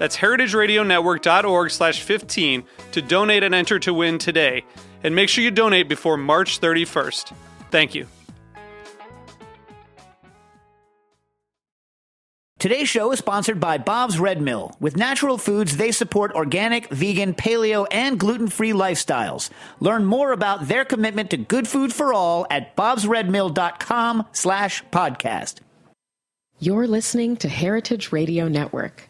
That's heritageradionetwork.org slash 15 to donate and enter to win today. And make sure you donate before March 31st. Thank you. Today's show is sponsored by Bob's Red Mill. With natural foods, they support organic, vegan, paleo, and gluten-free lifestyles. Learn more about their commitment to good food for all at bobsredmill.com slash podcast. You're listening to Heritage Radio Network.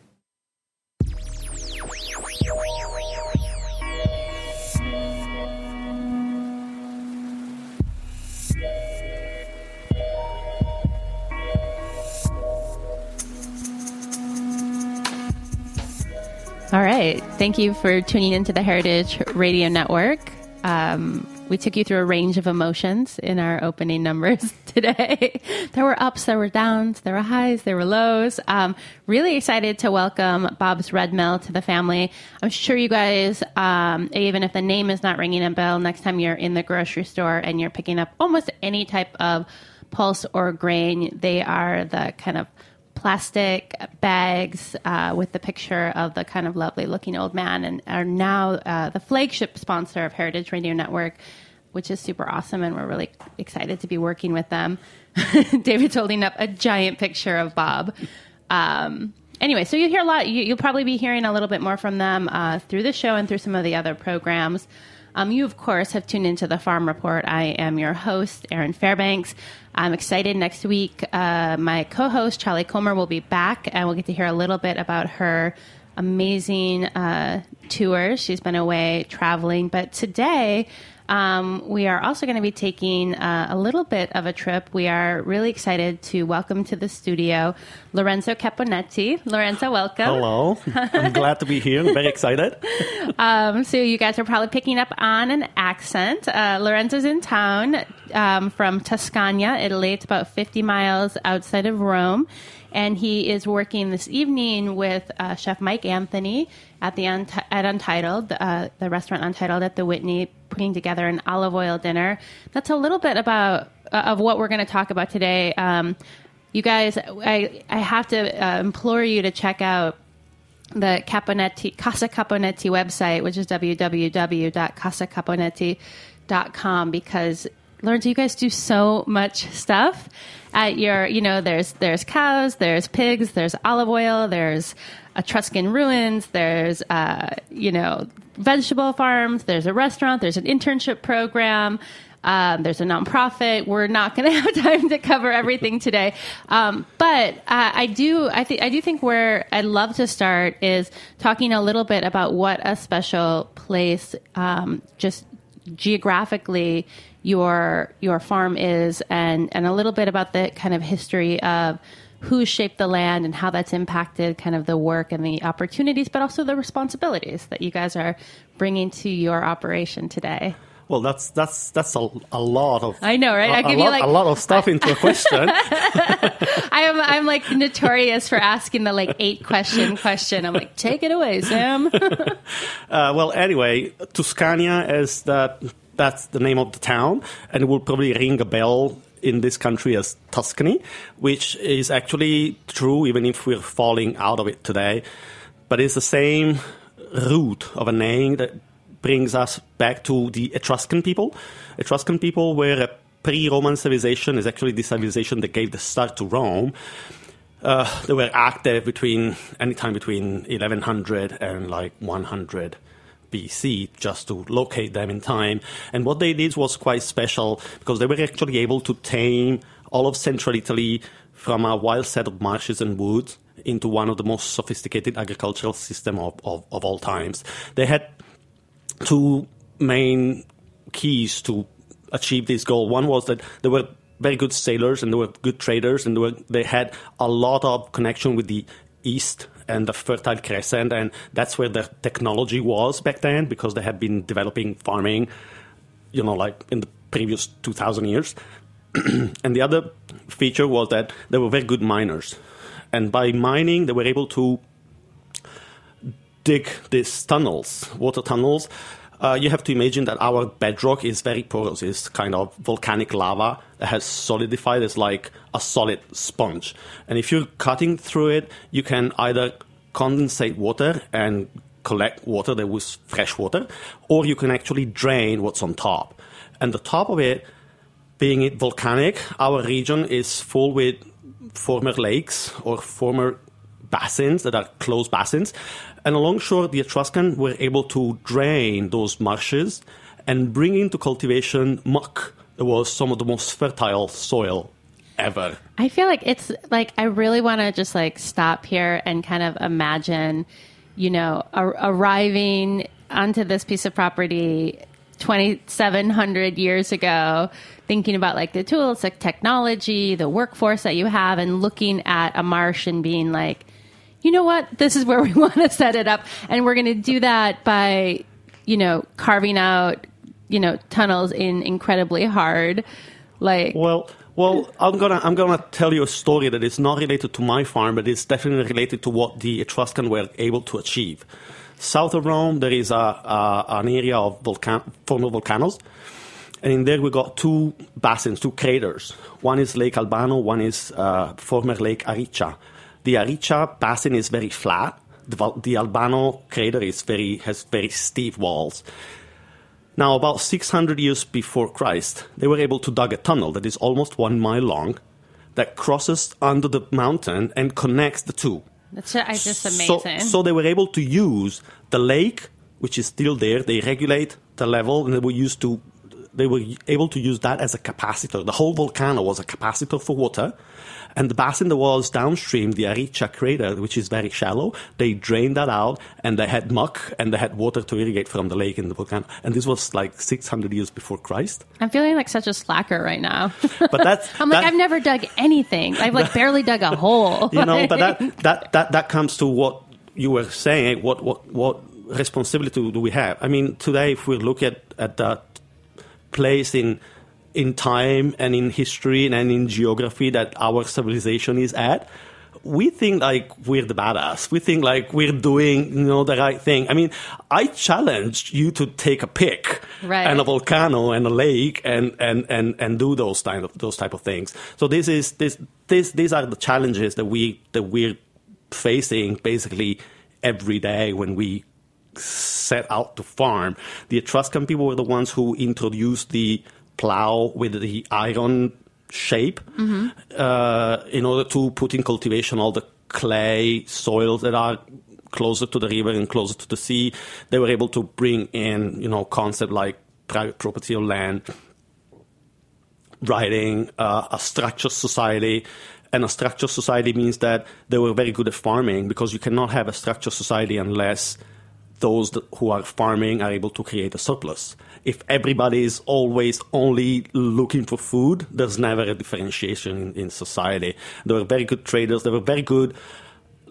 All right. Thank you for tuning into the Heritage Radio Network. Um, we took you through a range of emotions in our opening numbers today. there were ups, there were downs, there were highs, there were lows. Um, really excited to welcome Bob's Red Mill to the family. I'm sure you guys, um, even if the name is not ringing a bell, next time you're in the grocery store and you're picking up almost any type of pulse or grain, they are the kind of plastic bags uh, with the picture of the kind of lovely looking old man and are now uh, the flagship sponsor of Heritage Radio Network, which is super awesome. And we're really excited to be working with them. David's holding up a giant picture of Bob. Um, anyway, so you hear a lot. You, will probably be hearing a little bit more from them uh, through the show and through some of the other programs. Um, you, of course, have tuned into the Farm Report. I am your host, Erin Fairbanks. I'm excited. Next week, uh, my co host, Charlie Comer, will be back, and we'll get to hear a little bit about her amazing uh, tour. She's been away traveling. But today, um, we are also going to be taking uh, a little bit of a trip. We are really excited to welcome to the studio Lorenzo Caponetti. Lorenzo, welcome. Hello. I'm glad to be here. I'm very excited. um, so, you guys are probably picking up on an accent. Uh, Lorenzo's in town um, from Tuscania, Italy. It's about 50 miles outside of Rome and he is working this evening with uh, Chef Mike Anthony at the at Untitled, uh, the restaurant Untitled at the Whitney, putting together an olive oil dinner. That's a little bit about uh, of what we're going to talk about today. Um, you guys, I I have to uh, implore you to check out the Caponetti Casa Caponetti website, which is www.casacaponetti.com, because Lorenzo, you guys do so much stuff at your, you know, there's there's cows, there's pigs, there's olive oil, there's Etruscan ruins, there's uh, you know vegetable farms, there's a restaurant, there's an internship program. Um, there's a nonprofit. We're not going to have time to cover everything today, um, but uh, I do. I think I do think where I'd love to start is talking a little bit about what a special place, um, just geographically, your your farm is, and and a little bit about the kind of history of who shaped the land and how that's impacted kind of the work and the opportunities, but also the responsibilities that you guys are bringing to your operation today. Well, that's that's that's a, a lot of. I know, right? A, I give lot, you like a lot of stuff into a question. I am I'm like notorious for asking the like eight question question. I'm like, take it away, Sam. uh, well, anyway, Tuscania is that that's the name of the town, and it will probably ring a bell in this country as Tuscany, which is actually true even if we're falling out of it today. But it's the same root of a name that brings us back to the Etruscan people. Etruscan people were a pre-Roman civilization. Is actually the civilization that gave the start to Rome. Uh, they were active between any time between 1100 and like 100 BC, just to locate them in time. And what they did was quite special because they were actually able to tame all of central Italy from a wild set of marshes and woods into one of the most sophisticated agricultural system of, of, of all times. They had two main keys to achieve this goal. One was that they were very good sailors and they were good traders and they, were, they had a lot of connection with the east and the Fertile Crescent, and that's where the technology was back then because they had been developing farming, you know, like in the previous 2,000 years. and the other feature was that they were very good miners. And by mining, they were able to dig these tunnels, water tunnels. Uh, you have to imagine that our bedrock is very porous. It's kind of volcanic lava that has solidified. It's like a solid sponge. And if you're cutting through it, you can either condensate water and collect water that was fresh water, or you can actually drain what's on top. And the top of it, being it volcanic, our region is full with former lakes or former basins that are closed basins. And alongshore, the Etruscan were able to drain those marshes and bring into cultivation muck that was some of the most fertile soil ever. I feel like it's like I really want to just like stop here and kind of imagine, you know, ar- arriving onto this piece of property 2700 years ago thinking about like the tools like technology the workforce that you have and looking at a marsh and being like you know what this is where we want to set it up and we're going to do that by you know carving out you know tunnels in incredibly hard like Well, well, I'm gonna I'm gonna tell you a story that is not related to my farm, but it's definitely related to what the Etruscan were able to achieve. South of Rome, there is a, a an area of volcan- former volcanoes, and in there we got two basins, two craters. One is Lake Albano, one is uh, former Lake Aricia. The Aricia basin is very flat. The, the Albano crater is very has very steep walls. Now, about 600 years before Christ, they were able to dug a tunnel that is almost one mile long that crosses under the mountain and connects the two. that's just So, amazing so they were able to use the lake, which is still there. They regulate the level, and they were used to. They were able to use that as a capacitor. The whole volcano was a capacitor for water, and the basin that was downstream, the Aricia crater, which is very shallow, they drained that out, and they had muck and they had water to irrigate from the lake in the volcano. And this was like 600 years before Christ. i'm feeling like such a slacker right now But that's i'm like that- i've never dug anything i've like barely dug a hole you know but that, that that that comes to what you were saying what what what responsibility do we have i mean today if we look at at that place in in time and in history and in geography that our civilization is at we think like we're the badass. We think like we're doing, you know, the right thing. I mean, I challenged you to take a pick Right. and a volcano and a lake and, and, and, and do those type of those type of things. So this is this this these are the challenges that we that we're facing basically every day when we set out to farm. The Etruscan people were the ones who introduced the plow with the iron shape uh, in order to put in cultivation all the clay soils that are closer to the river and closer to the sea. They were able to bring in, you know, concept like private property of land, writing uh, a structured society. And a structured society means that they were very good at farming because you cannot have a structured society unless those that, who are farming are able to create a surplus. If everybody is always only looking for food, there's never a differentiation in, in society. There were very good traders. there were very good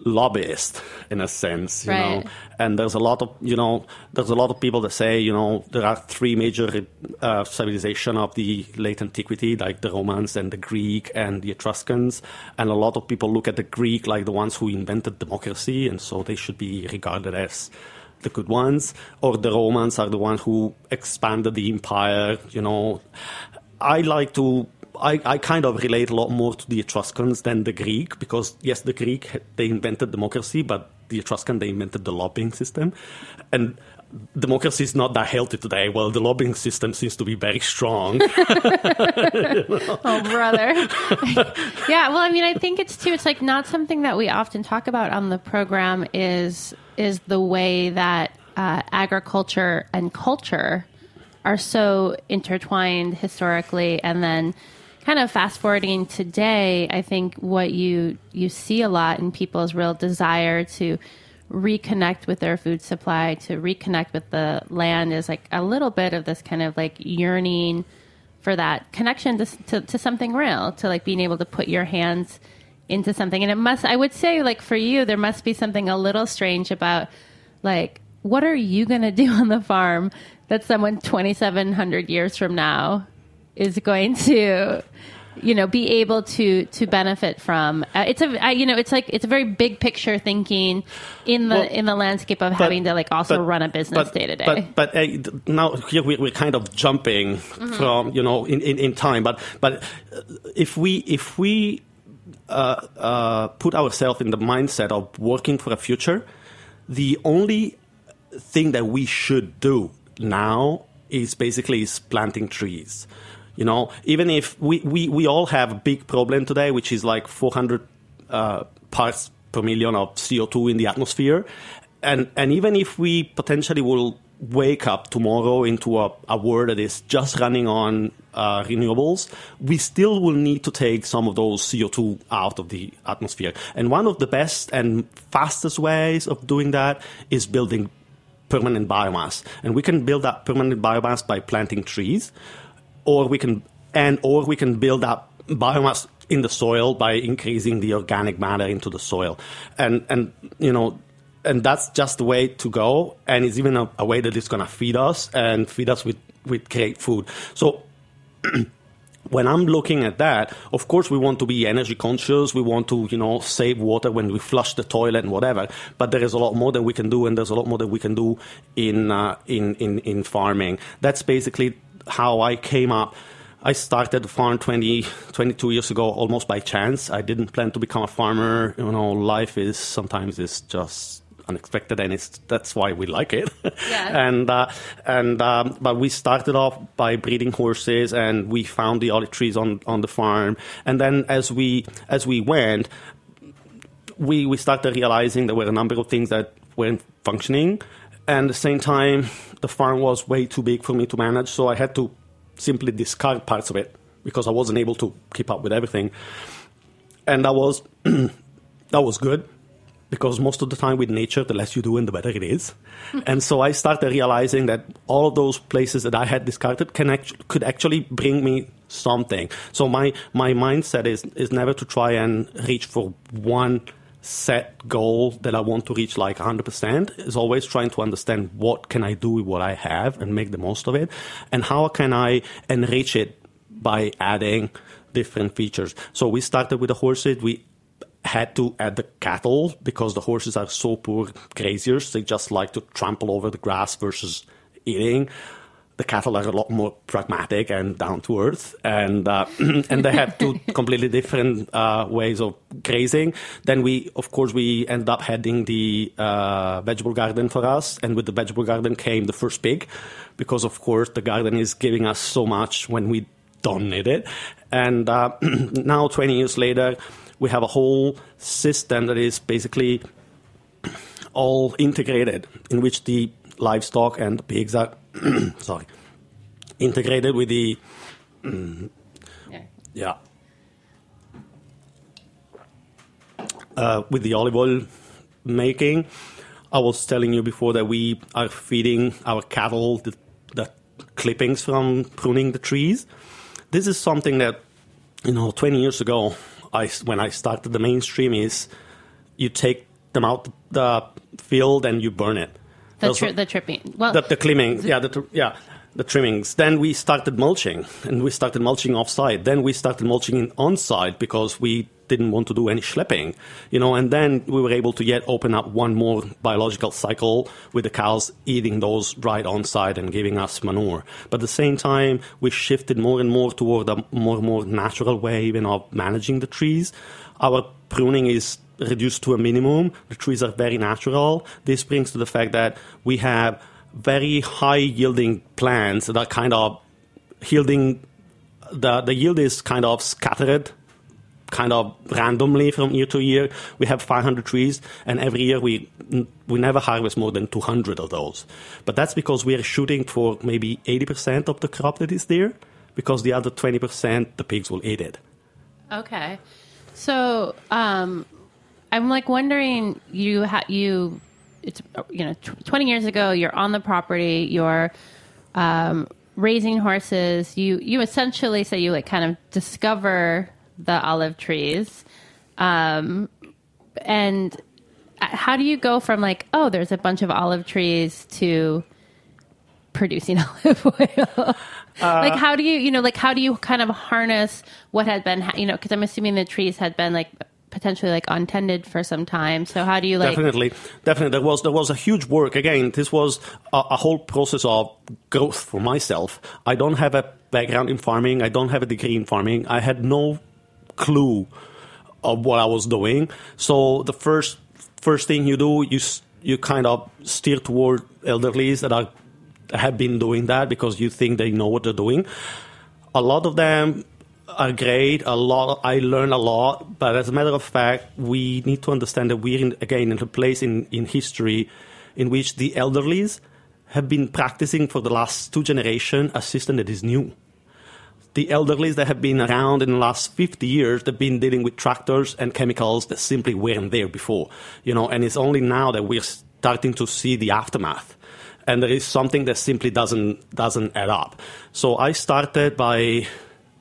lobbyists in a sense, you Right. know. And there's a lot of you know there's a lot of people that say you know there are three major uh, civilization of the late antiquity, like the Romans and the Greek and the Etruscans, and a lot of people look at the Greek like the ones who invented democracy, and so they should be regarded as the good ones, or the Romans are the ones who expanded the empire. You know, I like to. I, I kind of relate a lot more to the Etruscans than the Greek because yes, the Greek they invented democracy, but the Etruscan, they invented the lobbying system. And democracy is not that healthy today. Well, the lobbying system seems to be very strong. oh, brother. yeah, well, I mean, I think it's too. It's like not something that we often talk about on the program. Is is the way that uh, agriculture and culture are so intertwined historically, and then kind of fast forwarding today. I think what you you see a lot in people's real desire to reconnect with their food supply, to reconnect with the land, is like a little bit of this kind of like yearning for that connection to, to, to something real, to like being able to put your hands into something. And it must, I would say, like for you, there must be something a little strange about like, what are you going to do on the farm that someone 2,700 years from now is going to you know be able to to benefit from uh, it's a I, you know it's like it's a very big picture thinking in the well, in the landscape of but, having to like also but, run a business day to day but but uh, now here we, are kind of jumping mm-hmm. from you know in, in, in time but but if we if we uh, uh, put ourselves in the mindset of working for a future the only thing that we should do now is basically is planting trees you know, even if we, we, we all have a big problem today, which is like 400 uh, parts per million of CO2 in the atmosphere. And, and even if we potentially will wake up tomorrow into a, a world that is just running on uh, renewables, we still will need to take some of those CO2 out of the atmosphere. And one of the best and fastest ways of doing that is building permanent biomass. And we can build that permanent biomass by planting trees or we can and or we can build up biomass in the soil by increasing the organic matter into the soil and and you know and that's just the way to go and it's even a, a way that is going to feed us and feed us with with great food so when I'm looking at that, of course, we want to be energy conscious. We want to, you know, save water when we flush the toilet and whatever. But there is a lot more that we can do, and there's a lot more that we can do in uh, in, in in farming. That's basically how I came up. I started the farm 20, 22 years ago almost by chance. I didn't plan to become a farmer. You know, life is sometimes is just unexpected, and it's that's why we like it. Yeah. and uh, and um, but we started off by breeding horses, and we found the olive trees on on the farm. And then as we as we went, we we started realizing there were a number of things that weren't functioning and at the same time, the farm was way too big for me to manage, so I had to simply discard parts of it because I wasn't able to keep up with everything. And that was that was good because most of the time with nature, the less you do and the better it is. and so I started realizing that all of those places that I had discarded can act- could actually bring me something. So my my mindset is is never to try and reach for one set goal that I want to reach like 100% is always trying to understand what can I do with what I have and make the most of it and how can I enrich it by adding different features. So we started with the horses. We had to add the cattle because the horses are so poor graziers. They just like to trample over the grass versus eating the cattle are a lot more pragmatic and down to earth, and uh, and they have two completely different uh, ways of grazing. Then we, of course, we ended up heading the uh, vegetable garden for us, and with the vegetable garden came the first pig, because of course the garden is giving us so much when we don't need it. And uh, now, 20 years later, we have a whole system that is basically all integrated, in which the livestock and the pigs are sorry, integrated with the mm, yeah. yeah. Uh, with the olive oil making. I was telling you before that we are feeding our cattle the, the clippings from pruning the trees. This is something that, you know, 20 years ago, I, when I started the mainstream, is you take them out the field and you burn it. The, tri- the tripping. Well, the, the clipping. Yeah, the, yeah the trimmings. Then we started mulching, and we started mulching off-site. Then we started mulching in on-site because we didn't want to do any schlepping, you know. And then we were able to yet open up one more biological cycle with the cows eating those right on-site and giving us manure. But at the same time, we shifted more and more toward a more and more natural way even of managing the trees. Our pruning is reduced to a minimum. The trees are very natural. This brings to the fact that we have very high yielding plants that are kind of yielding. The, the yield is kind of scattered kind of randomly from year to year. We have 500 trees, and every year we we never harvest more than 200 of those. But that's because we are shooting for maybe 80% of the crop that is there, because the other 20% the pigs will eat it. Okay, so um, I'm like wondering you ha- you it's you know tw- 20 years ago you're on the property you're um, raising horses you you essentially say you like kind of discover the olive trees. Um, and how do you go from like, oh, there's a bunch of olive trees to producing olive oil? Uh, like, how do you, you know, like, how do you kind of harness what had been, you know, because I'm assuming the trees had been like potentially like untended for some time. So how do you like? Definitely, definitely. There was there was a huge work. Again, this was a, a, whole process of growth for myself. I don't have a background in farming. I don't have a degree in farming. I had no clue of what I was doing. So the first first thing you do, you you kind of steer toward elderlies that are have been doing that because you think they know what they're doing. A lot of them are great. A lot, I learn a lot. But as a matter of fact, we need to understand that we're in, again in a place in, in history in which the elderlies have been practicing for the last two generations a system that is new the elderly that have been around in the last 50 years, they've been dealing with tractors and chemicals that simply weren't there before, you know, and it's only now that we're starting to see the aftermath. And there is something that simply doesn't, doesn't add up. So I started by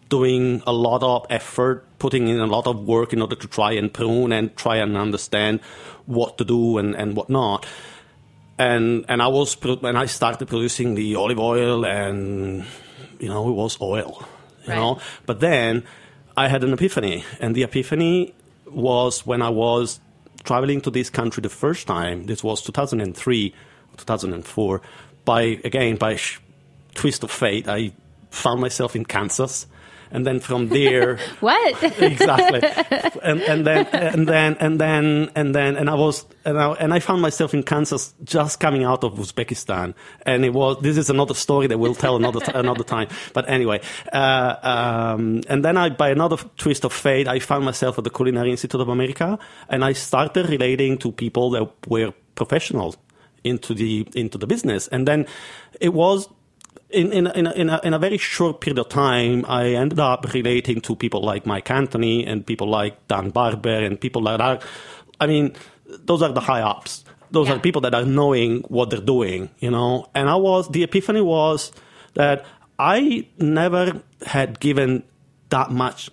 doing a lot of effort, putting in a lot of work in order to try and prune and try and understand what to do and, and what not. And, and I was, and I started producing the olive oil and, you know, it was oil you right. know. But then I had an epiphany, and the epiphany was when I was traveling to this country the first time. This was 2003, 2004. By again, by sh- twist of fate, I found myself in Kansas and then from there what? Exactly. And, and then and then and then and then and i was and I, and I found myself in kansas just coming out of uzbekistan. And it was this is another story that we'll tell another another time. But anyway uh, um, and then i by another twist of fate i found myself at the culinary institute of america and i started relating to people that were professionals into the into the business. And then it was in, in, in, a, in, a, in a very short period of time, I ended up relating to people like Mike Anthony and people like Dan Barber and people like that are, I mean, those are the high ups. Those yeah. are people that are knowing what they're doing, you know. And I was, the epiphany was that I never had given that much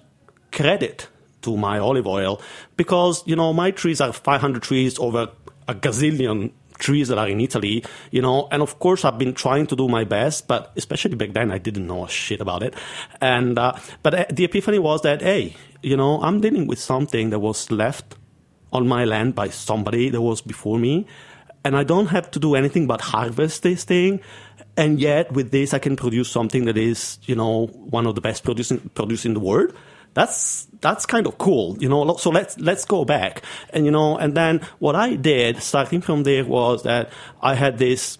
credit to my olive oil because, you know, my trees are 500 trees over a gazillion trees that are in Italy, you know, and of course I've been trying to do my best, but especially back then I didn't know a shit about it. And, uh, but uh, the epiphany was that, hey, you know, I'm dealing with something that was left on my land by somebody that was before me. And I don't have to do anything but harvest this thing. And yet with this, I can produce something that is, you know, one of the best producing, producing in the world that's that's kind of cool, you know. So let's let's go back, and you know, and then what I did, starting from there, was that I had this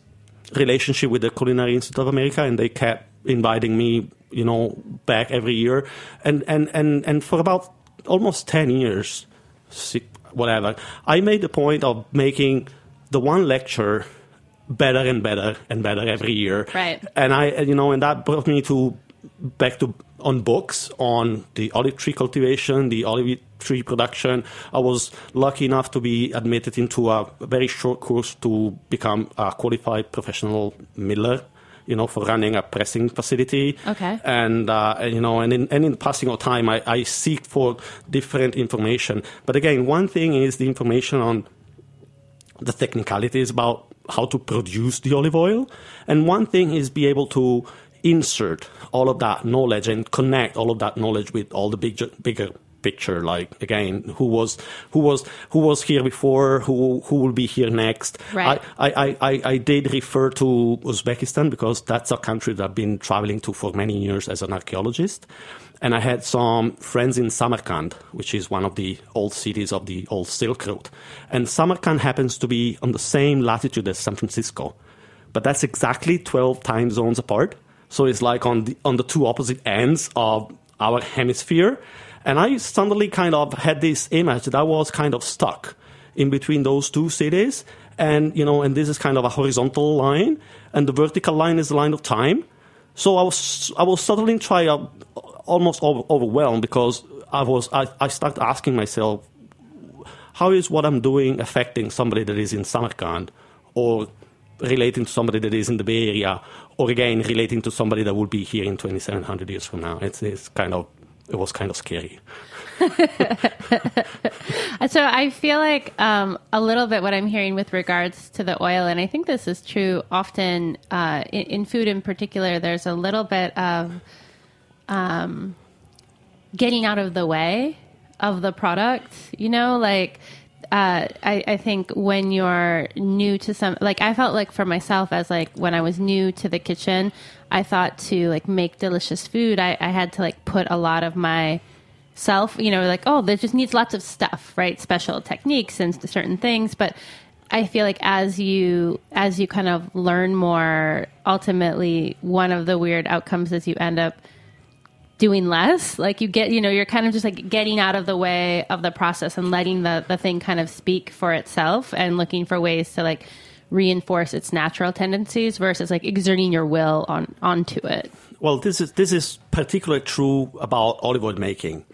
relationship with the Culinary Institute of America, and they kept inviting me, you know, back every year, and and and and for about almost ten years, whatever, I made the point of making the one lecture better and better and better every year. Right. And I, you know, and that brought me to back to on books on the olive tree cultivation, the olive tree production. I was lucky enough to be admitted into a very short course to become a qualified professional miller. You know, for running a pressing facility. Okay. And, uh, and you know, and in, and in passing of time, I, I seek for different information. But again, one thing is the information on the technicalities about how to produce the olive oil, and one thing is be able to insert all of that knowledge and connect all of that knowledge with all the big, bigger picture. Like again, who was who was who was here before? Who who will be here next? Right. I, I, I, I did refer to Uzbekistan because that's a country that I've been traveling to for many years as an archaeologist. And I had some friends in Samarkand, which is one of the old cities of the old Silk Road. And Samarkand happens to be on the same latitude as San Francisco. But that's exactly 12 time zones apart. So it's like on the, on the two opposite ends of our hemisphere. And I suddenly kind of had this image that I was kind of stuck in between those two cities. And, you know, and this is kind of a horizontal line. And the vertical line is the line of time. So I was, I was suddenly try, uh, almost over, overwhelmed because I was, I, I started asking myself, how is what I'm doing affecting somebody that is in Samarkand or relating to somebody that is in the Bay Area or again relating to somebody that will be here in 2700 years from now? It's, it's kind of, it was kind of scary. So I feel like um, a little bit what I'm hearing with regards to the oil, and I think this is true often uh, in, in food in particular. There's a little bit of um, getting out of the way of the product. You know, like uh, I, I think when you're new to some, like I felt like for myself as like when I was new to the kitchen, I thought to like make delicious food, I, I had to like put a lot of my self, you know, like, oh, there just needs lots of stuff, right? Special techniques and certain things. But I feel like as you as you kind of learn more, ultimately one of the weird outcomes is you end up doing less. Like you get, you know, you're kind of just like getting out of the way of the process and letting the, the thing kind of speak for itself and looking for ways to like reinforce its natural tendencies versus like exerting your will on onto it. Well, this is this is particularly true about olive oil making,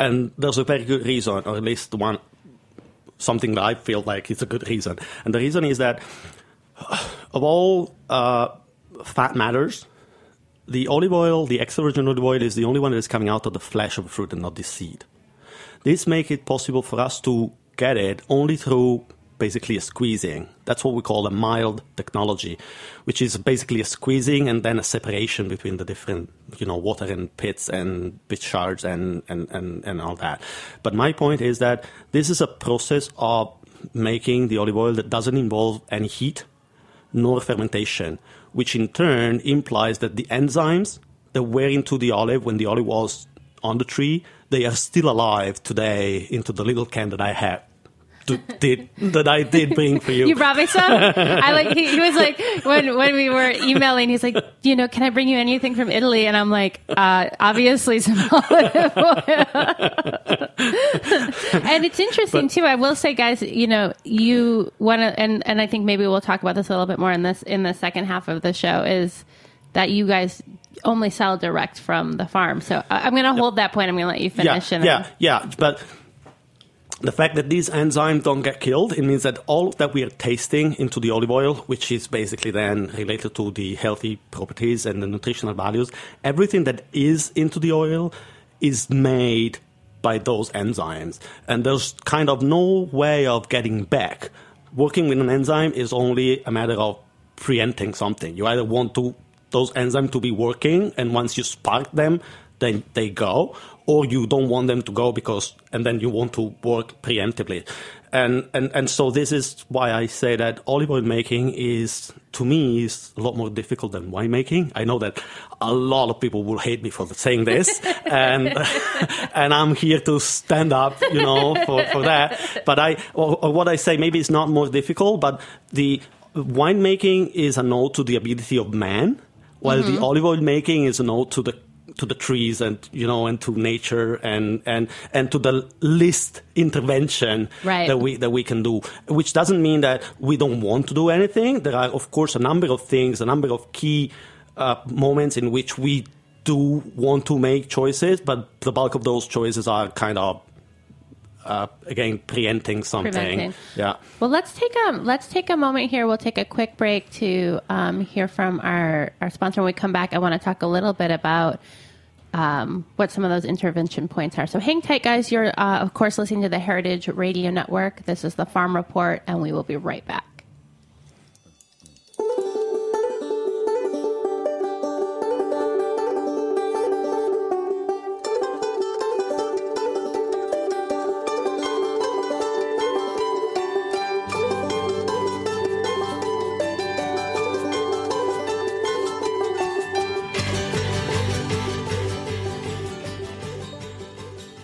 and there's a very good reason, or at least one something that I feel like is a good reason. And the reason is that of all uh, fat matters, the olive oil, the extra virgin olive oil, is the only one that is coming out of the flesh of the fruit and not the seed. This makes it possible for us to get it only through basically a squeezing. That's what we call a mild technology, which is basically a squeezing and then a separation between the different, you know, water and pits and pit shards and, and, and, and all that. But my point is that this is a process of making the olive oil that doesn't involve any heat nor fermentation, which in turn implies that the enzymes that were into the olive when the olive was on the tree, they are still alive today into the little can that I have did that I did bring for you. You brought me some. I like. He, he, was like when when we were emailing. He's like, you know, can I bring you anything from Italy? And I'm like, uh, obviously some olive oil. and it's interesting but, too. I will say, guys, you know, you want to, and and I think maybe we'll talk about this a little bit more in this in the second half of the show. Is that you guys only sell direct from the farm? So I'm going to hold that point. I'm going to let you finish. Yeah, yeah, yeah, but the fact that these enzymes don't get killed, it means that all that we are tasting into the olive oil, which is basically then related to the healthy properties and the nutritional values, everything that is into the oil is made by those enzymes. And there's kind of no way of getting back. Working with an enzyme is only a matter of preempting something. You either want to those enzymes to be working, and once you spark them, then they go, or you don't want them to go because, and then you want to work preemptively. And, and, and so this is why I say that olive oil making is, to me, is a lot more difficult than wine making. I know that a lot of people will hate me for saying this, and, and I'm here to stand up, you know, for, for that. But I, or, or what I say, maybe it's not more difficult, but the winemaking is a note to the ability of man, while mm-hmm. the olive oil making is a note to the to the trees and you know and to nature and and and to the least intervention right. that we that we can do which doesn't mean that we don't want to do anything there are of course a number of things a number of key uh, moments in which we do want to make choices but the bulk of those choices are kind of uh, again preempting something. Preventing. Yeah. Well, let's take a let's take a moment here. We'll take a quick break to um, hear from our our sponsor. When we come back, I want to talk a little bit about um, what some of those intervention points are. So hang tight, guys. You're, uh, of course, listening to the Heritage Radio Network. This is the Farm Report, and we will be right back.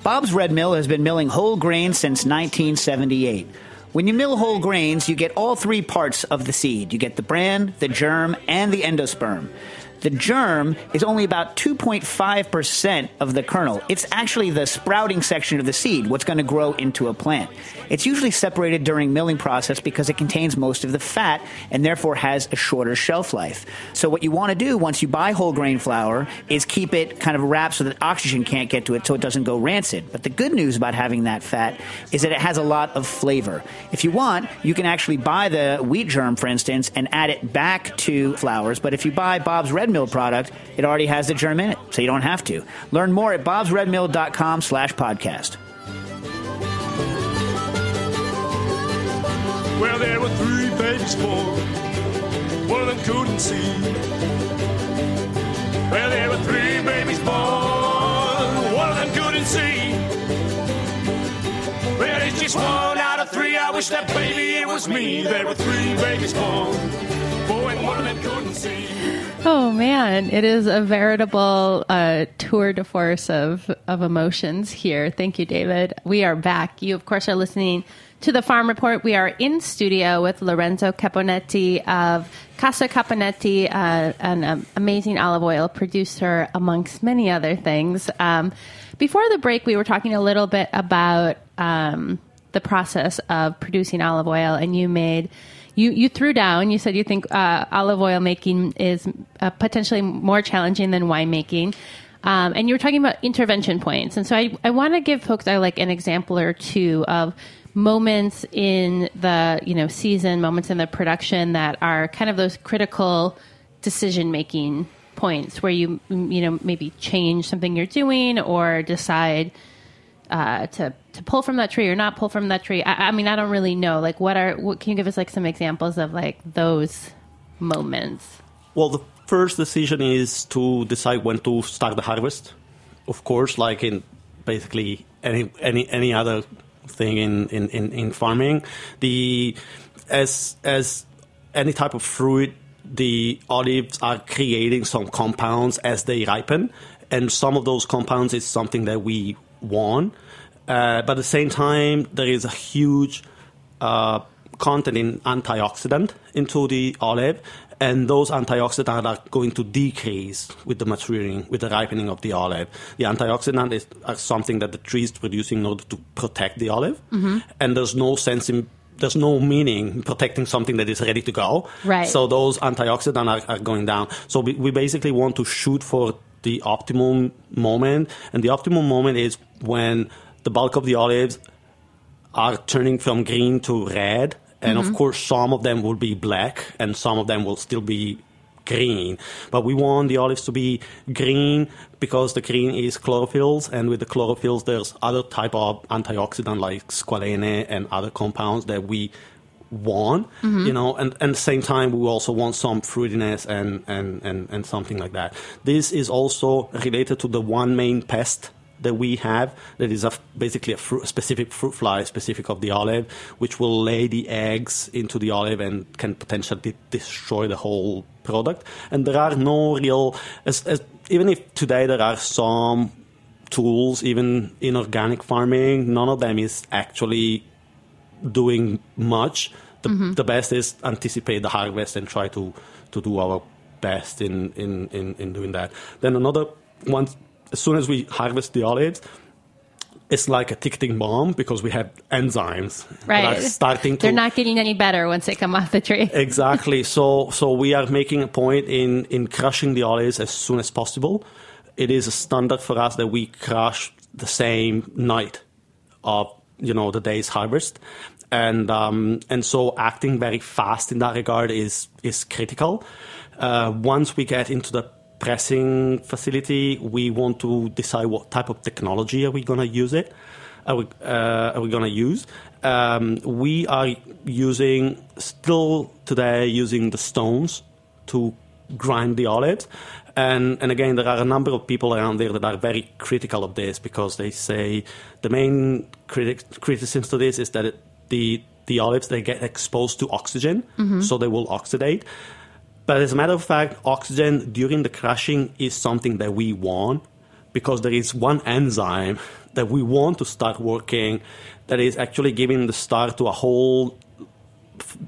Bob's Red Mill has been milling whole grains since 1978. When you mill whole grains, you get all three parts of the seed. You get the bran, the germ, and the endosperm. The germ is only about 2.5% of the kernel. It's actually the sprouting section of the seed, what's going to grow into a plant. It's usually separated during milling process because it contains most of the fat and therefore has a shorter shelf life. So what you want to do once you buy whole grain flour is keep it kind of wrapped so that oxygen can't get to it so it doesn't go rancid. But the good news about having that fat is that it has a lot of flavor. If you want, you can actually buy the wheat germ, for instance, and add it back to flours. But if you buy Bob's Red Mill product, it already has the germ in it, so you don't have to. Learn more at bobsredmill.com slash podcast. Well, there were three babies born. One of them couldn't see. Well, there were three babies born. One of them couldn't see. Well, it's just one out of three. I wish that baby it was me. There were three babies born. Oh man, it is a veritable uh, tour de force of of emotions here. Thank you, David. We are back. You, of course, are listening to the Farm Report. We are in studio with Lorenzo Caponetti of Casa Caponetti, uh, an um, amazing olive oil producer, amongst many other things. Um, before the break, we were talking a little bit about um, the process of producing olive oil, and you made you you threw down. You said you think uh, olive oil making is uh, potentially more challenging than winemaking. Um, and you were talking about intervention points, and so I, I want to give folks uh, like an example or two of moments in the you know season, moments in the production that are kind of those critical decision making points where you you know maybe change something you're doing or decide uh, to to pull from that tree or not pull from that tree. I, I mean, I don't really know. Like, what are what can you give us like some examples of like those moments? Well, the first decision is to decide when to start the harvest. Of course, like in basically any any any other thing in, in, in, in farming, the as as any type of fruit, the olives are creating some compounds as they ripen, and some of those compounds is something that we want. Uh, but at the same time, there is a huge uh, content in antioxidant into the olive, and those antioxidants are going to decrease with the maturing, with the ripening of the olive. The antioxidant is are something that the tree is producing in order to protect the olive, Mm-hmm. and there's no sense in there's no meaning in protecting something that is ready to go. Right. So those antioxidants are, are going down. So we, we basically want to shoot for the optimum moment, and the optimum moment is when the bulk of the olives are turning from green to red, and of mm-hmm. course some of them will be black, and some of them will still be green. But we want the olives to be green because the green is chlorophylls, and with the chlorophylls, there's other type of antioxidant like squalene and other compounds that we want, mm-hmm. you know, and, and at the same time, we also want some fruitiness and, and, and, and something like that. This is also related to the one main pest that we have that is a, basically a fruit, specific fruit fly specific of the olive, which will lay the eggs into the olive and can potentially destroy the whole product. And there are no real, as, as, even if today there are some tools, even in organic farming, none of them is actually doing much. The, the best is anticipate the harvest and try to, to do our best in, in, in, in doing that. Then another one, as soon as we harvest the olives, it's like a ticking bomb because we have enzymes Right. that are starting to They're not getting any better once they come off the tree. exactly. So so we are making a point in in crushing the olives as soon as possible. It is a standard for us that we crush the same night of you know the day's harvest, and um, and so acting very fast in that regard is is critical. Uh, once we get into the pressing facility, we want to decide what type of technology are we going to use it. Are we, uh, are we going to use? Um, we are using still today using the stones to grind the olives. And, and again, there are a number of people around there that are very critical of this because they say the main critic, criticism to this is that it, the, the olives, they get exposed to oxygen, mm-hmm. so they will oxidate. But as a matter of fact, oxygen during the crushing is something that we want because there is one enzyme that we want to start working that is actually giving the start to a whole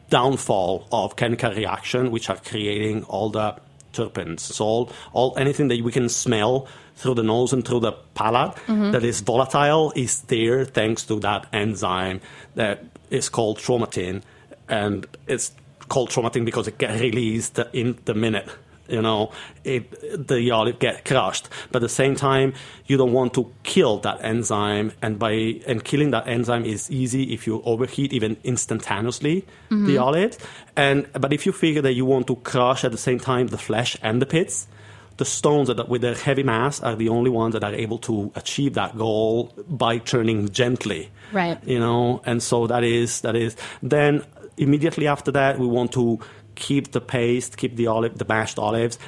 downfall of chemical reaction, which are creating all the terpenes. So all, all anything that we can smell through the nose and through the palate mm-hmm. that is volatile is there thanks to that enzyme that is called chromatin, and it's called chromatin because it gets released in the minute you know, it, the olive get crushed. But at the same time, you don't want to kill that enzyme, and by and killing that enzyme is easy if you overheat even instantaneously mm-hmm. the olive. And but if you figure that you want to crush at the same time the flesh and the pits, the stones that with their heavy mass are the only ones that are able to achieve that goal by turning gently Right. you know and so that is that is then immediately after that we want to keep the paste keep the olive the mashed olives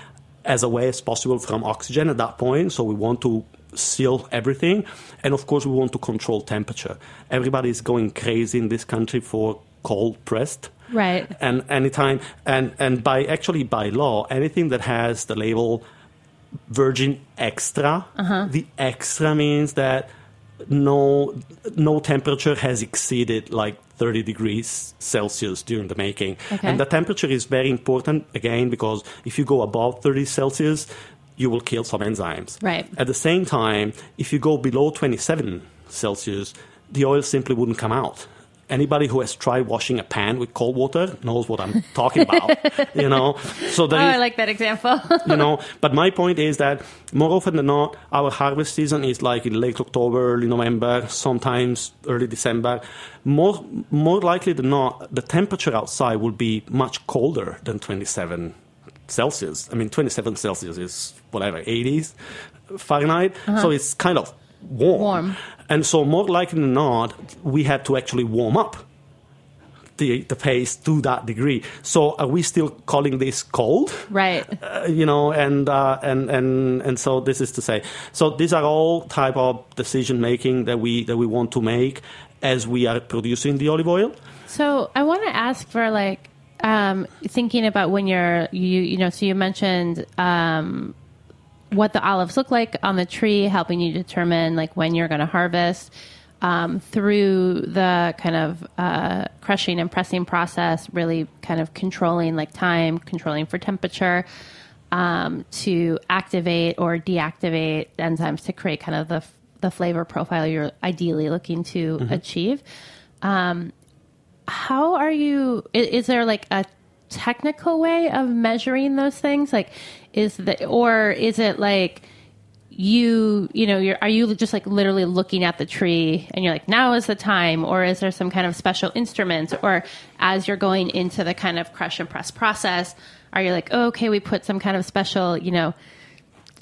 as away as possible from oxygen at that point. So we want to seal everything. And of course we want to control temperature. Everybody is going crazy in this country for cold pressed. Right. and anytime and and by actually by law anything that has the label virgin extra uh-huh. the extra means that no no temperature has exceeded like 30 degrees celsius during the making Okay. and the temperature is very important again because if you go above 30 celsius you will kill some enzymes Right. at the same time if you go below 27 celsius the oil simply wouldn't come out anybody who has tried washing a pan with cold water knows what i'm talking about you know so Oh, I like that example. you know but my point is that more often than not our harvest season is like in late october early november sometimes early december more more likely than not the temperature outside will be much colder than 27 celsius i mean 27 celsius is whatever 80s fahrenheit uh-huh. so it's kind of warm. Warm. And so more likely than not we had to actually warm up the, the paste to that degree. So are we still calling this cold? right. uh, you know, and uh, and and and so this is to say, so these are all type of decision making that we that we want to make as we are producing the olive oil. So I want to ask for like um, thinking about when you're you you know so you mentioned um, what the olives look like on the tree, helping you determine like when you're going to harvest. Um, through the kind of uh, crushing and pressing process, really kind of controlling like time, controlling for temperature, um, to activate or deactivate enzymes to create kind of the the flavor profile you're ideally looking to achieve how are you is, is there like a technical way of measuring those things? Like is the or is it like you you know you're are you just like literally looking at the tree and you're like now is the time or is there some kind of special instrument or as you're going into the kind of crush and press process are you like oh, okay we put some kind of special you know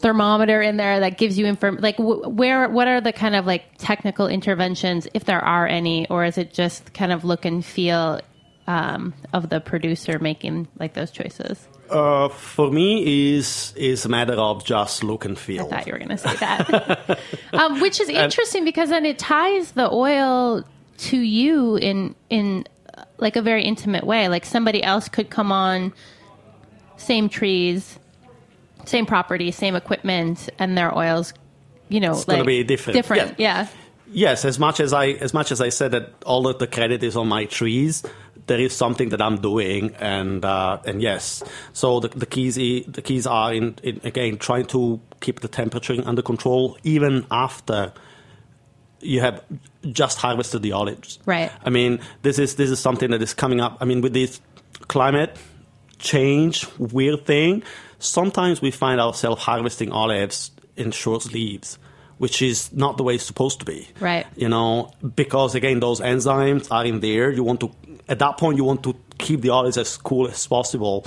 thermometer in there that gives you inform like wh- where what are the kind of like technical interventions if there are any? Or is it just kind of look and feel um, of the producer making like those choices Uh, for me, is is a matter of just look and feel. I thought you were going to say that. um, which is interesting because then it ties the oil to you in in uh, like a very intimate way. Like somebody else could come on, same trees, same property, same equipment, and their oils, you know, It's like gonna be different. Different, Yeah. yeah. Yes, as much as I as much as I said that all of the credit is on my trees, there is something that I'm doing, and uh, and yes, so the, the keys the keys are in, in again trying to keep the temperature under control even after you have just harvested the olives. Right. I mean, this is this is something that is coming up. I mean, with this climate change weird thing, sometimes we find ourselves harvesting olives in short sleeves, which is not the way it's supposed to be. Right. You know, because again, those enzymes are in there. You want to, at that point, you want to keep the olives as cool as possible.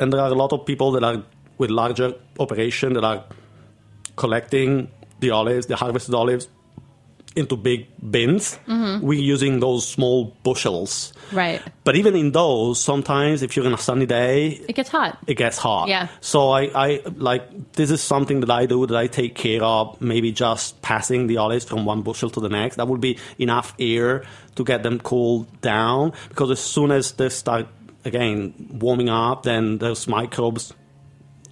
And there are a lot of people that are with larger operation that are collecting the olives, the harvested olives, into big bins. Mm-hmm. We're using those small bushels. Right. But even in those, sometimes if you're on a sunny day, It gets hot. it gets hot. Yeah. So I, I like this is something that I do that I take care of. Maybe just passing the olives from one bushel to the next. That would be enough air to get them cooled down. Because as soon as they start again warming up, then those microbes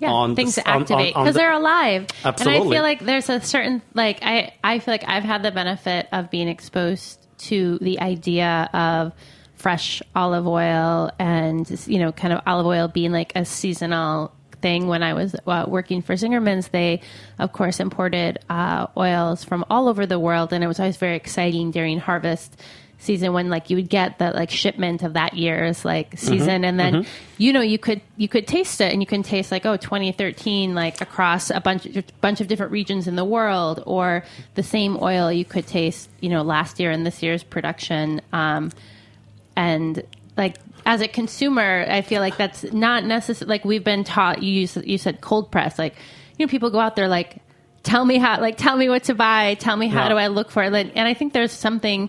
yeah, on things the, to on- on- activate because the- they're alive. Absolutely. And I feel like there's a certain like I I feel like I've had the benefit of being exposed to the idea of fresh olive oil and you know kind of olive oil being like a seasonal thing when I was uh, working for Zingerman's they of course imported uh, oils from all over the world and it was always very exciting during harvest season when like you would get the like shipment of that year's like season. And then you know you could you could taste it and you can taste like oh 2013 like across a bunch bunch of different regions in the world or the same oil you could taste you know last year and this year's production. Um and like as a consumer i feel like that's not necessary like we've been taught you use, you said cold press like you know people go out there like tell me how like tell me what to buy tell me how Yeah. do i look for it? Like, and i think there's something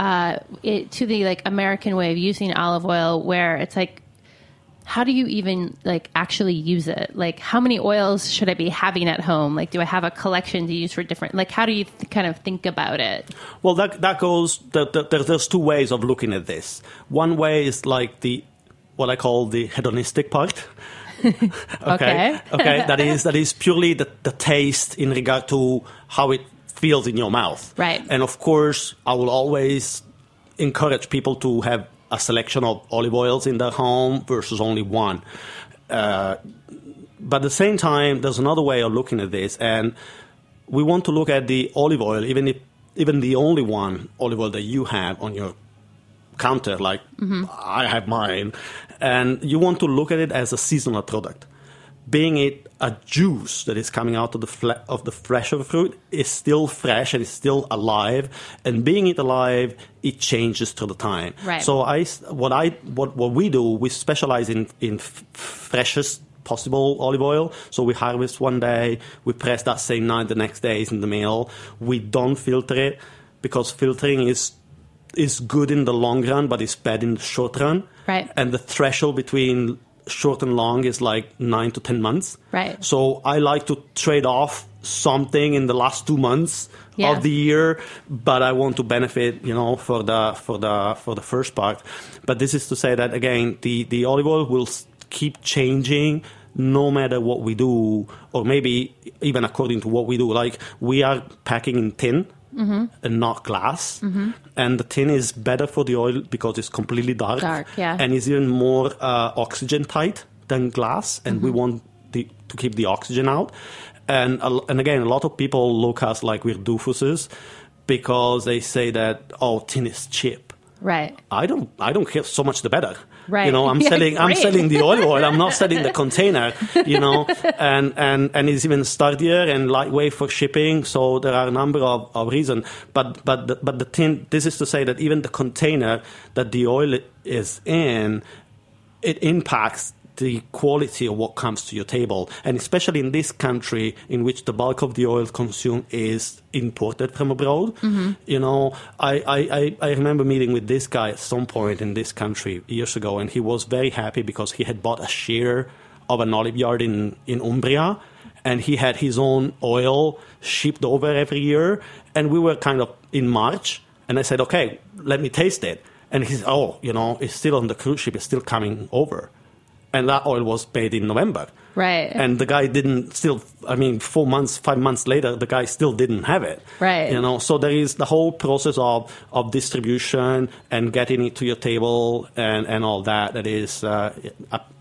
uh it, to the like american way of using olive oil where it's like how do you even like actually use it like how many oils should i be having at home like do i have a collection to use for different like how do you th- kind of think about it Well, that that goes. That, there, there's two ways of looking at this. One way is like the what I call the hedonistic part. okay. Okay. okay. That is that is purely the, the taste in regard to how it feels in your mouth. Right. And of course, I will always encourage people to have a selection of olive oils in their home versus only one. Uh, but at the same time, there's another way of looking at this, and we want to look at the olive oil, even if even the only one olive oil that you have on your counter, like I have mine, and you want to look at it as a seasonal product. Being it a juice that is coming out of the fle- of the fresh of the fruit is still fresh and is still alive, and being it alive, it changes through the time. Right. So I what I what what we do we specialize in in f- freshest possible olive oil. So we harvest one day, we press that same night, the next day is in the mill. We don't filter it because filtering is is good in the long run, but it's bad in the short run. Right. And the threshold between short and long is like nine to ten months. Right. So I like to trade off something in the last two months Yeah. of the year, but I want to benefit, you know, for the for the for the first part. But this is to say that again, the the olive oil will keep changing no matter what we do, or maybe even according to what we do. Like we are packing in tin. Mm-hmm. And not glass, and the tin is better for the oil because it's completely dark, Dark, yeah. and is even more uh, oxygen tight than glass, and Mm-hmm. we want the, to keep the oxygen out. And a- and again, a lot of people look at us like we're doofuses because they say that oh, tin is cheap. right I don't I don't care so much the better. Right. You know, I'm Yeah, selling I'm selling the olive oil. I'm not selling the container. You know, and and and it's even sturdier and lightweight for shipping. So there are a number of, of reasons. But but the, but the tin. This is to say that even the container that the oil is in, it impacts the quality of what comes to your table. And especially in this country in which the bulk of the oil consumed is imported from abroad. Mm-hmm. You know, I, I, I, I remember meeting with this guy at some point in this country years ago, and he was very happy because he had bought a share of an olive yard in, in Umbria. And he had his own oil shipped over every year. And we were kind of in March. And I said, okay, let me taste it. And he said, oh, you know, it's still on the cruise ship, it's still coming over. And that oil was paid in November. Right. And the guy didn't still, I mean, four months, five months later, the guy still didn't have it. Right. You know, so there is the whole process of, of distribution and getting it to your table and, and all that that is uh,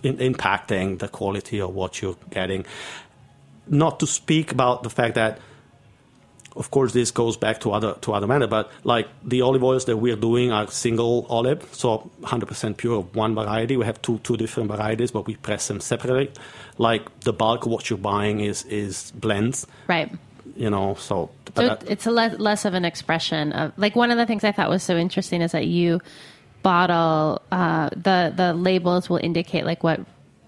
in, impacting the quality of what you're getting. Not to speak about the fact that of course, this goes back to other to other matter, but like the olive oils that we're doing are single olive, so 100% pure of one variety. We have two two different varieties, but we press them separately. Like the bulk of what you're buying is is blends, right you know. So, So that- it's a le- less of an expression of like one of the things I thought was so interesting is that you bottle uh, the the labels will indicate like what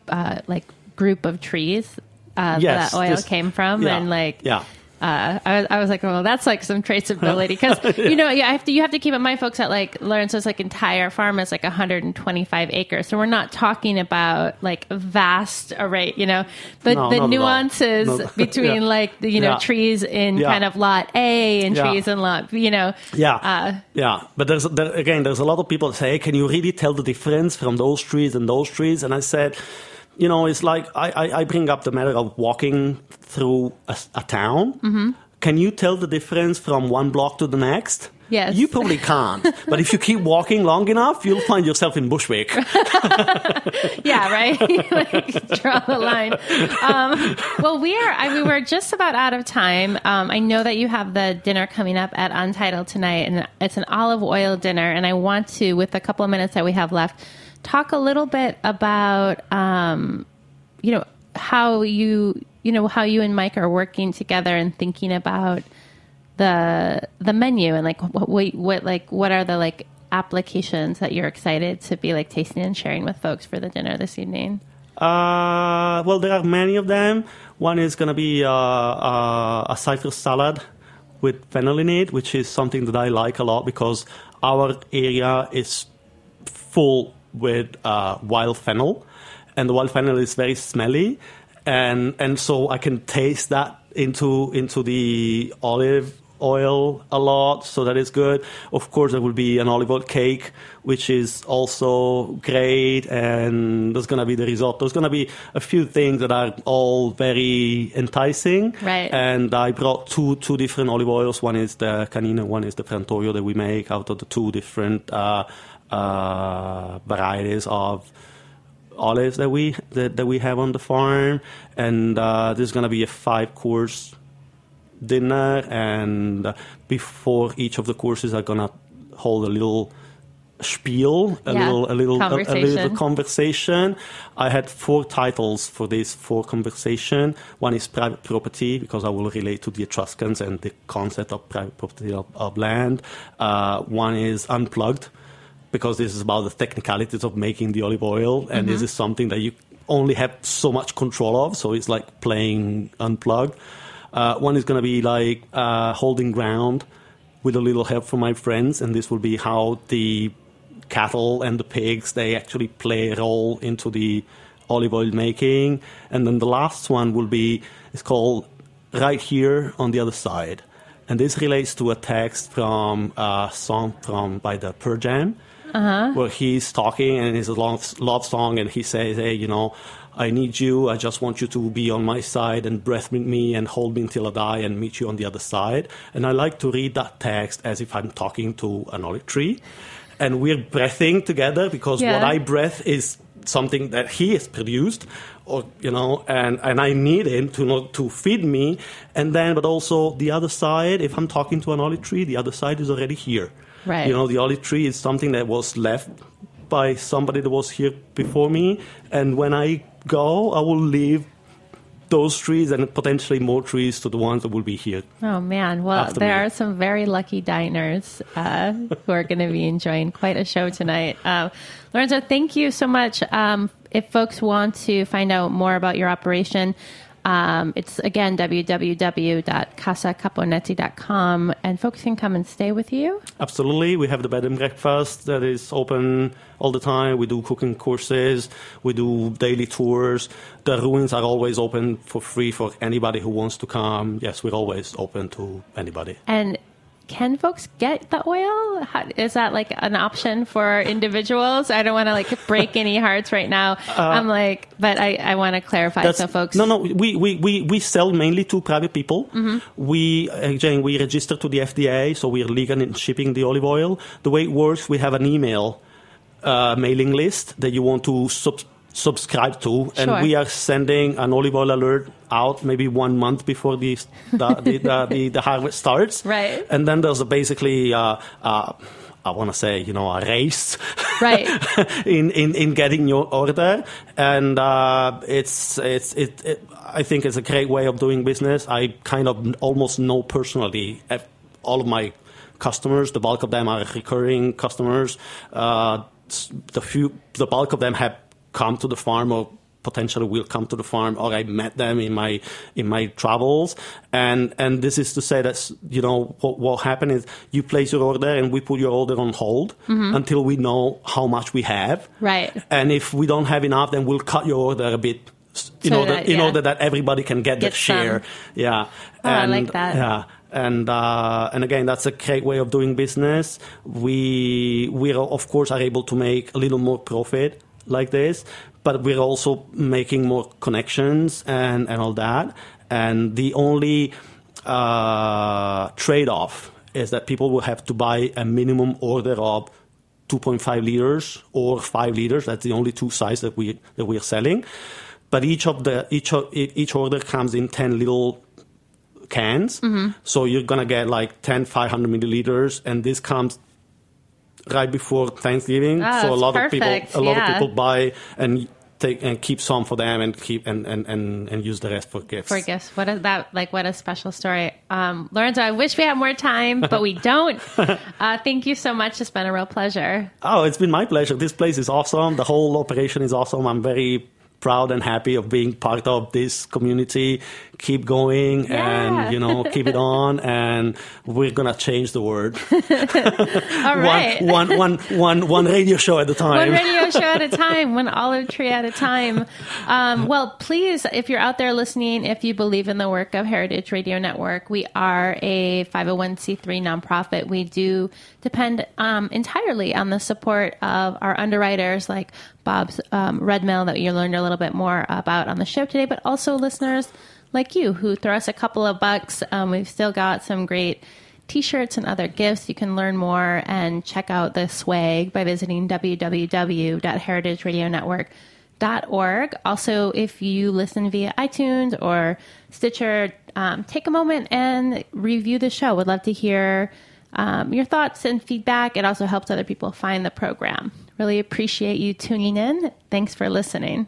uh, like group of trees uh, Yes, that oil this- came from yeah, and like yeah. Uh, I, was, I was like, well, that's like some traceability because you know, yeah, I have to, you have to keep in mind, folks, that like Lawrence's like entire farm is like 125 acres, so we're not talking about like a vast array, you know, but No, the not at all. nuances No. between Yeah. like the, you know Yeah. trees in Yeah. kind of lot A and Yeah. trees in lot, you know, Yeah, Uh, yeah, but there's there, again, there's a lot of people that say, hey, "Can you really tell the difference from those trees and those trees?" And I said, you know, it's like I, I, I bring up the matter of walking through a, a town. Mm-hmm. Can you tell the difference from one block to the next? Yes. You probably can't. but if you keep walking long enough, you'll find yourself in Bushwick. yeah, right. like, draw the line. Um, well, we are. I mean, we're just about out of time. Um, I know that you have the dinner coming up at Untitled tonight, and it's an olive oil dinner. And I want to, with a couple of minutes that we have left, talk a little bit about, um, you know, how you, you know, how you and Mike are working together and thinking about the the menu and like what, what what like what are the like applications that you're excited to be like tasting and sharing with folks for the dinner this evening? Uh, well, there are many of them. One is going to be uh, uh, a citrus salad with fennel in it, which is something that I like a lot because our area is full with uh, wild fennel, and the wild fennel is very smelly, and and so I can taste that into into the olive oil a lot, so that is good. Of course, there will be an olive oil cake, which is also great, and there's going to be the risotto. There's going to be a few things that are all very enticing. Right. And I brought two two different olive oils. One is the Canino, one is the Frantoio that we make out of the two different uh, uh, varieties of olives that we that, that we have on the farm, and uh, there's going to be a five course dinner, and uh, before each of the courses, I'm gonna hold a little spiel, a Yeah, little a little a, a little conversation. conversation. I had four titles for this four conversation. One is private property because I will relate to the Etruscans and the concept of private property of, of land. Uh, one is unplugged because this is about the technicalities of making the olive oil, and this is something that you only have so much control of. So it's like playing unplugged. Uh, one is going to be like uh, holding ground with a little help from my friends, and this will be how the cattle and the pigs they actually play a role into the olive oil making. And then the last one will be it's called right here on the other side, and this relates to a text from a song from by the Pearl Jam Uh-huh. where he's talking and it's a long love song and he says, "Hey, you know, I need you. I just want you to be on my side and breath with me and hold me until I die and meet you on the other side." And I like to read that text as if I'm talking to an olive tree, and we're breathing together because what I breath is something that he has produced or you know and and I need him to know to feed me. And then but also the other side if I'm talking to an olive tree the other side is already here Right. you know the olive tree is something that was left by somebody that was here before me and when I go I will leave those trees and potentially more trees to the ones that will be here Oh man! Well, there me. are some very lucky diners uh, who are going to be enjoying quite a show tonight. Um, Lorenzo, thank you so much. Um, if folks want to find out more about your operation, um, it's again www.casacaponetti.com, and folks can come and stay with you. Absolutely. We have the bed and breakfast that is open all the time. We do cooking courses. We do daily tours. The ruins are always open for free for anybody who wants to come. Yes, we're always open to anybody. And can folks get the oil? How, is that like an option for individuals? I don't want to like break any hearts right now. I'm like, but I, I want to clarify so folks. No, no, we, we, we, we sell mainly to private people. Mm-hmm. We, again, we register to the FDA, so we are legal in shipping the olive oil. The way it works, we have an email uh, mailing list that you want to sub- subscribe to, and Sure. we are sending an olive oil alert out maybe one month before the the, the, the, the, the harvest starts. Right. And then there's a basically, uh, uh, I want to say, you know, a race. Right. in, in, in getting your order, and uh, it's it's it, it. I think it's a great way of doing business. I kind of almost know personally all of my customers. The bulk of them are recurring customers. Uh, the few, the bulk of them have come to the farm or potentially will come to the farm or I met them in my in my travels. And and this is to say that you know what what happened is you place your order and we put your order on hold until we know how much we have. Right. and if we don't have enough then we'll cut your order a bit in So order that- in order that everybody can get, Get their share. Some. yeah. Oh, I and like that. yeah. And uh, and again that's a great way of doing business. We we are, of course are able to make a little more profit like this, but we're also making more connections and, and all that. And the only uh, trade off is that people will have to buy a minimum order of 2.5 liters or 5 liters. That's the only two sizes that we that we are selling. But each of the each of, each order comes in 10 little cans. So you're gonna get like 10 500 milliliters, and this comes right before Thanksgiving. Ah, so a lot perfect, of people a lot yeah. of people buy and take and keep some for them and keep and, and, and, and use the rest for gifts. For gifts, what is that? Like, what a special story, um, Lorenzo. I wish we had more time, but we don't. Uh, thank you so much. It's been a real pleasure. Oh, it's been my pleasure. This place is awesome. The whole operation is awesome. I'm very proud and happy of being part of this community. Keep going Yeah. and you know keep it on, and we're gonna change the world. All right. one, one, one, one, one radio show at a time. one radio show at a time, one olive tree at a time. Um, well, please, if you're out there listening, if you believe in the work of Heritage Radio Network, we are a 501c3 nonprofit. We do depend um, entirely on the support of our underwriters like Bob's um, Red Mill that you learned a little bit more about on the show today, but also listeners like you who throw us a couple of bucks. Um, we've still got some great t-shirts and other gifts. You can learn more and check out the swag by visiting www.heritageradionetwork.org. Also, if you listen via iTunes or Stitcher, um, take a moment and review the show. Would love to hear um, your thoughts and feedback. It also helps other people find the program. Really appreciate you tuning in. Thanks for listening.